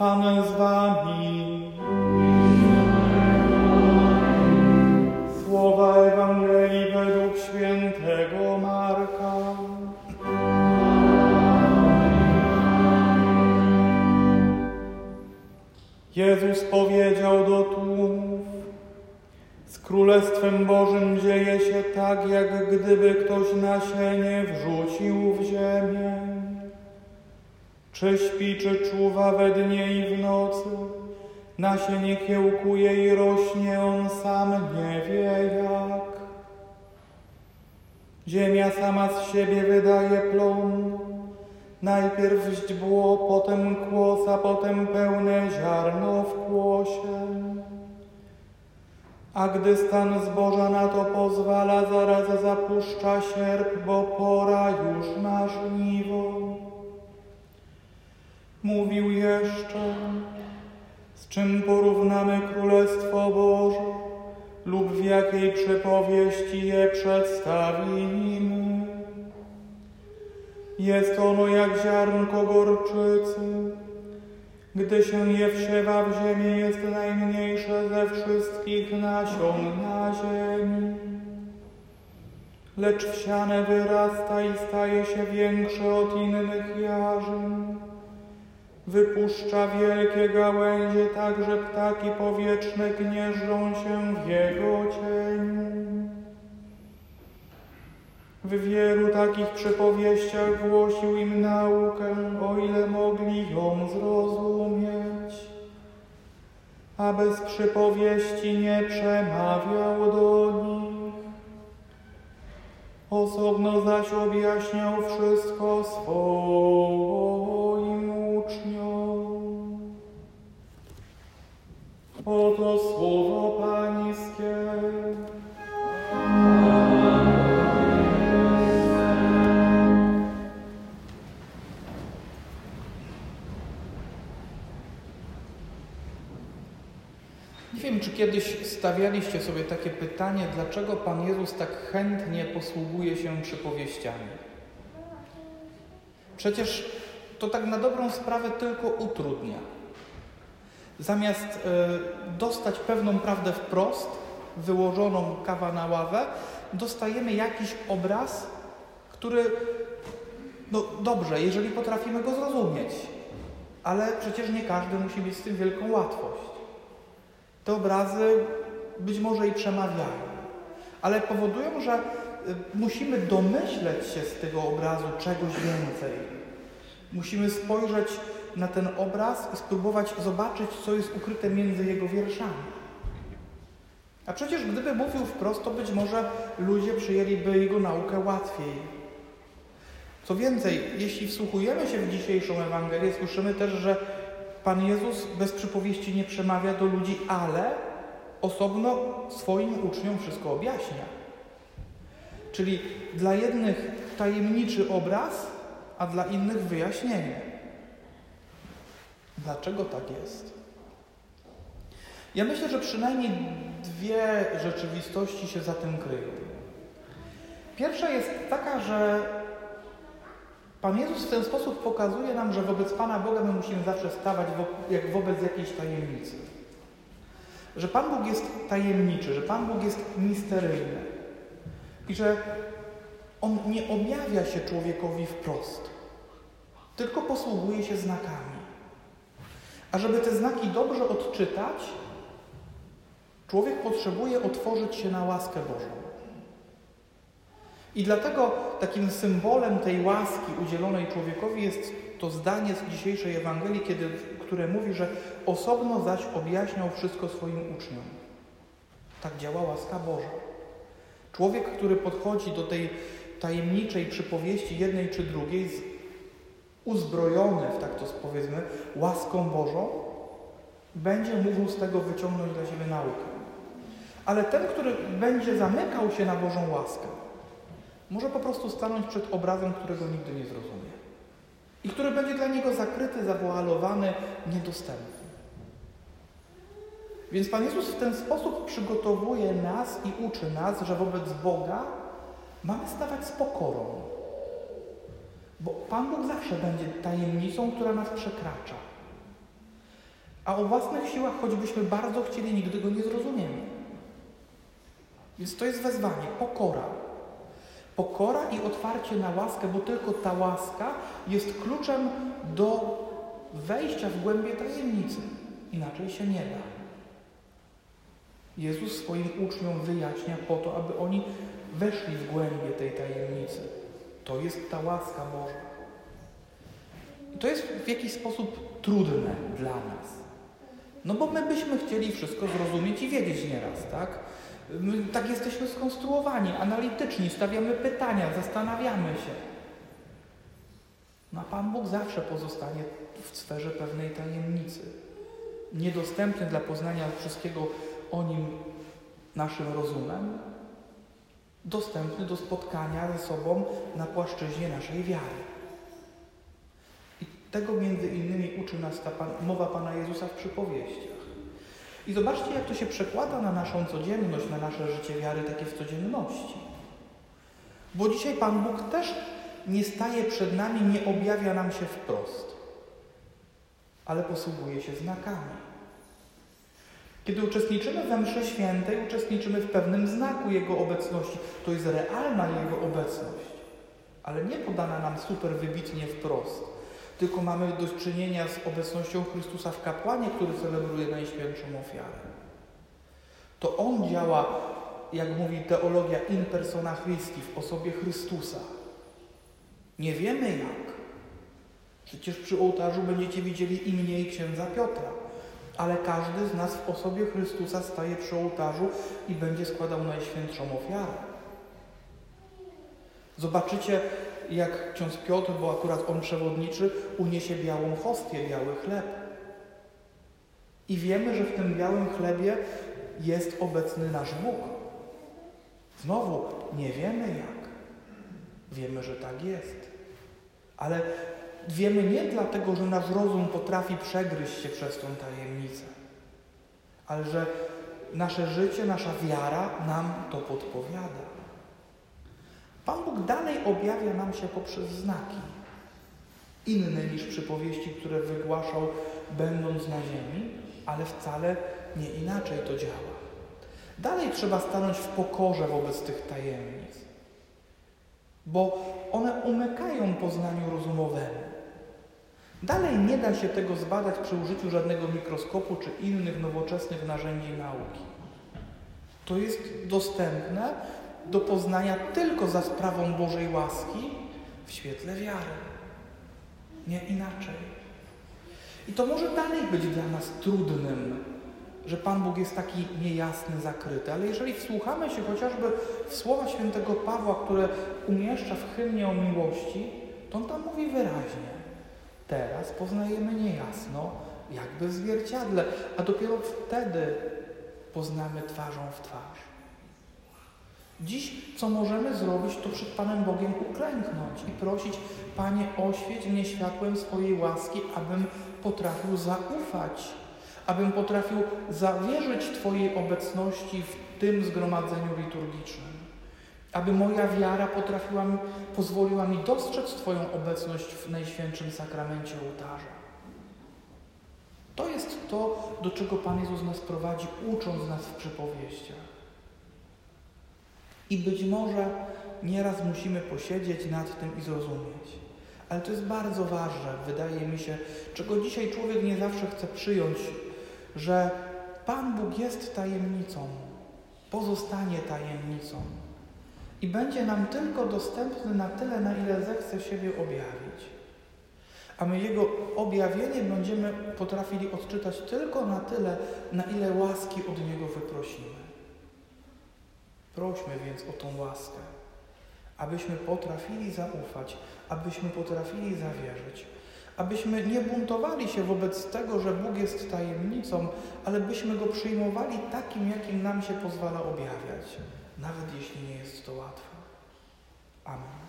Pan z wami. Słowa Ewangelii według świętego Marka. Jezus powiedział do tłumów, z Królestwem Bożym dzieje się tak, jak gdyby ktoś nasienie wrzucił w ziemię. Czy śpi, czy czuwa we dnie i w nocy, nasienie kiełkuje i rośnie, on sam nie wie jak. Ziemia sama z siebie wydaje plon, najpierw źdźbło, potem kłos, a potem pełne ziarno w kłosie. A gdy stan zboża na to pozwala, zaraz zapuszcza sierp, bo pora już na żniwo. Mówił jeszcze, z czym porównamy Królestwo Boże lub w jakiej przypowieści je przedstawimy. Jest ono jak ziarnko gorczycy. Gdy się je wsiewa w ziemię, jest najmniejsze ze wszystkich nasion na ziemi. Lecz wsiane wyrasta i staje się większe od innych jarzyn. Wypuszcza wielkie gałęzie, tak że ptaki powietrzne gnieżdżą się w jego cieniu. W wielu takich przypowieściach głosił im naukę, o ile mogli ją zrozumieć. A bez przypowieści nie przemawiał do nich. Osobno zaś objaśniał wszystko swoim uczniom. Oto słowo Pańskie. Nie wiem, czy kiedyś stawialiście sobie takie pytanie, dlaczego Pan Jezus tak chętnie posługuje się przypowieściami. Przecież to tak na dobrą sprawę tylko utrudnia. Zamiast y, dostać pewną prawdę wprost, wyłożoną kawa na ławę, dostajemy jakiś obraz, który, no dobrze, jeżeli potrafimy go zrozumieć, ale przecież nie każdy musi mieć z tym wielką łatwość. Te obrazy być może i przemawiają, ale powodują, że y, musimy domyśleć się z tego obrazu czegoś więcej. Musimy spojrzeć na ten obraz i spróbować zobaczyć, co jest ukryte między jego wierszami. A przecież gdyby mówił wprost, to być może ludzie przyjęliby jego naukę łatwiej. Co więcej, jeśli wsłuchujemy się w dzisiejszą Ewangelię, słyszymy też, że Pan Jezus bez przypowieści nie przemawia do ludzi, ale osobno swoim uczniom wszystko objaśnia. Czyli dla jednych tajemniczy obraz, a dla innych wyjaśnienie. Dlaczego tak jest? Ja myślę, że przynajmniej dwie rzeczywistości się za tym kryją. Pierwsza jest taka, że Pan Jezus w ten sposób pokazuje nam, że wobec Pana Boga my musimy zawsze stawać jak wobec jakiejś tajemnicy. Że Pan Bóg jest tajemniczy, że Pan Bóg jest misteryjny i że On nie objawia się człowiekowi wprost, tylko posługuje się znakami. A żeby te znaki dobrze odczytać, człowiek potrzebuje otworzyć się na łaskę Bożą. I dlatego takim symbolem tej łaski udzielonej człowiekowi jest to zdanie z dzisiejszej Ewangelii, kiedy, które mówi, że osobno zaś objaśniał wszystko swoim uczniom. Tak działa łaska Boża. Człowiek, który podchodzi do tej tajemniczej przypowieści jednej czy drugiej, uzbrojony w tak to powiedzmy łaską Bożą, będzie mógł z tego wyciągnąć dla siebie naukę. Ale ten, który będzie zamykał się na Bożą łaskę, może po prostu stanąć przed obrazem, którego nigdy nie zrozumie. I który będzie dla niego zakryty, zawoalowany, niedostępny. Więc Pan Jezus w ten sposób przygotowuje nas i uczy nas, że wobec Boga mamy stawać z pokorą. Bo Pan Bóg zawsze będzie tajemnicą, która nas przekracza. a o własnych siłach, choćbyśmy bardzo chcieli, nigdy go nie zrozumiemy. Więc to jest wezwanie, pokora. Pokora i otwarcie na łaskę, bo tylko ta łaska jest kluczem do wejścia w głębie tajemnicy. Inaczej się nie da. Jezus swoim uczniom wyjaśnia po to, aby oni weszli w głębie tej tajemnicy. To jest ta łaska Boża. I to jest w jakiś sposób trudne dla nas. No bo my byśmy chcieli wszystko zrozumieć i wiedzieć nieraz, tak? My tak jesteśmy skonstruowani, analityczni, stawiamy pytania, zastanawiamy się. No a Pan Bóg zawsze pozostanie w sferze pewnej tajemnicy. Niedostępny dla poznania wszystkiego o Nim naszym rozumem, dostępny do spotkania ze sobą na płaszczyźnie naszej wiary. I tego między innymi uczy nas ta pan, mowa Pana Jezusa w przypowieściach. I zobaczcie, jak to się przekłada na naszą codzienność, na nasze życie wiary, takie w codzienności. Bo dzisiaj Pan Bóg też nie staje przed nami, nie objawia nam się wprost, ale posługuje się znakami. Kiedy uczestniczymy we mszy świętej, uczestniczymy w pewnym znaku Jego obecności. To jest realna Jego obecność, ale nie podana nam super wybitnie wprost, tylko mamy do czynienia z obecnością Chrystusa w kapłanie, który celebruje Najświętszą ofiarę. To On działa, jak mówi teologia, in persona Christi, w osobie Chrystusa. Nie wiemy jak. Przecież przy ołtarzu będziecie widzieli i mnie, i księdza Piotra ale każdy z nas w osobie Chrystusa staje przy ołtarzu i będzie składał najświętszą ofiarę. Zobaczycie, jak ksiądz Piotr, bo akurat on przewodniczy, uniesie białą hostię, biały chleb. I wiemy, że w tym białym chlebie jest obecny nasz Bóg. Znowu, nie wiemy jak. Wiemy, że tak jest. Ale wiemy nie dlatego, że nasz rozum potrafi przegryźć się przez tą tajemnicę, ale że nasze życie, nasza wiara nam to podpowiada. Pan Bóg dalej objawia nam się poprzez znaki, inne niż przypowieści, które wygłaszał będąc na ziemi, ale wcale nie inaczej to działa. Dalej trzeba stanąć w pokorze wobec tych tajemnic, bo one umykają poznaniu rozumowemu. Dalej nie da się tego zbadać przy użyciu żadnego mikroskopu czy innych nowoczesnych narzędzi nauki. To jest dostępne do poznania tylko za sprawą Bożej łaski w świetle wiary. Nie inaczej. I to może dalej być dla nas trudnym, że Pan Bóg jest taki niejasny, zakryty, ale jeżeli wsłuchamy się chociażby w słowa świętego Pawła, które umieszcza w hymnie o miłości, to on tam mówi wyraźnie. Teraz poznajemy niejasno, jakby w zwierciadle, a dopiero wtedy poznamy twarzą w twarz. Dziś, co możemy zrobić, to przed Panem Bogiem uklęknąć i prosić, Panie, oświeć mnie światłem swojej łaski, abym potrafił zaufać, abym potrafił zawierzyć Twojej obecności w tym zgromadzeniu liturgicznym aby moja wiara potrafiła mi, pozwoliła mi dostrzec Twoją obecność w Najświętszym Sakramencie ołtarza. To jest to, do czego Pan Jezus nas prowadzi, ucząc nas w przypowieściach. I być może nieraz musimy posiedzieć nad tym i zrozumieć. Ale to jest bardzo ważne, wydaje mi się, czego dzisiaj człowiek nie zawsze chce przyjąć, że Pan Bóg jest tajemnicą, pozostanie tajemnicą i będzie nam tylko dostępny na tyle, na ile zechce siebie objawić. A my Jego objawienie będziemy potrafili odczytać tylko na tyle, na ile łaski od Niego wyprosimy. Prośmy więc o tą łaskę, abyśmy potrafili zaufać, abyśmy potrafili zawierzyć, abyśmy nie buntowali się wobec tego, że Bóg jest tajemnicą, ale byśmy Go przyjmowali takim, jakim nam się pozwala objawiać nawet jeśli nie jest to łatwe. Amen.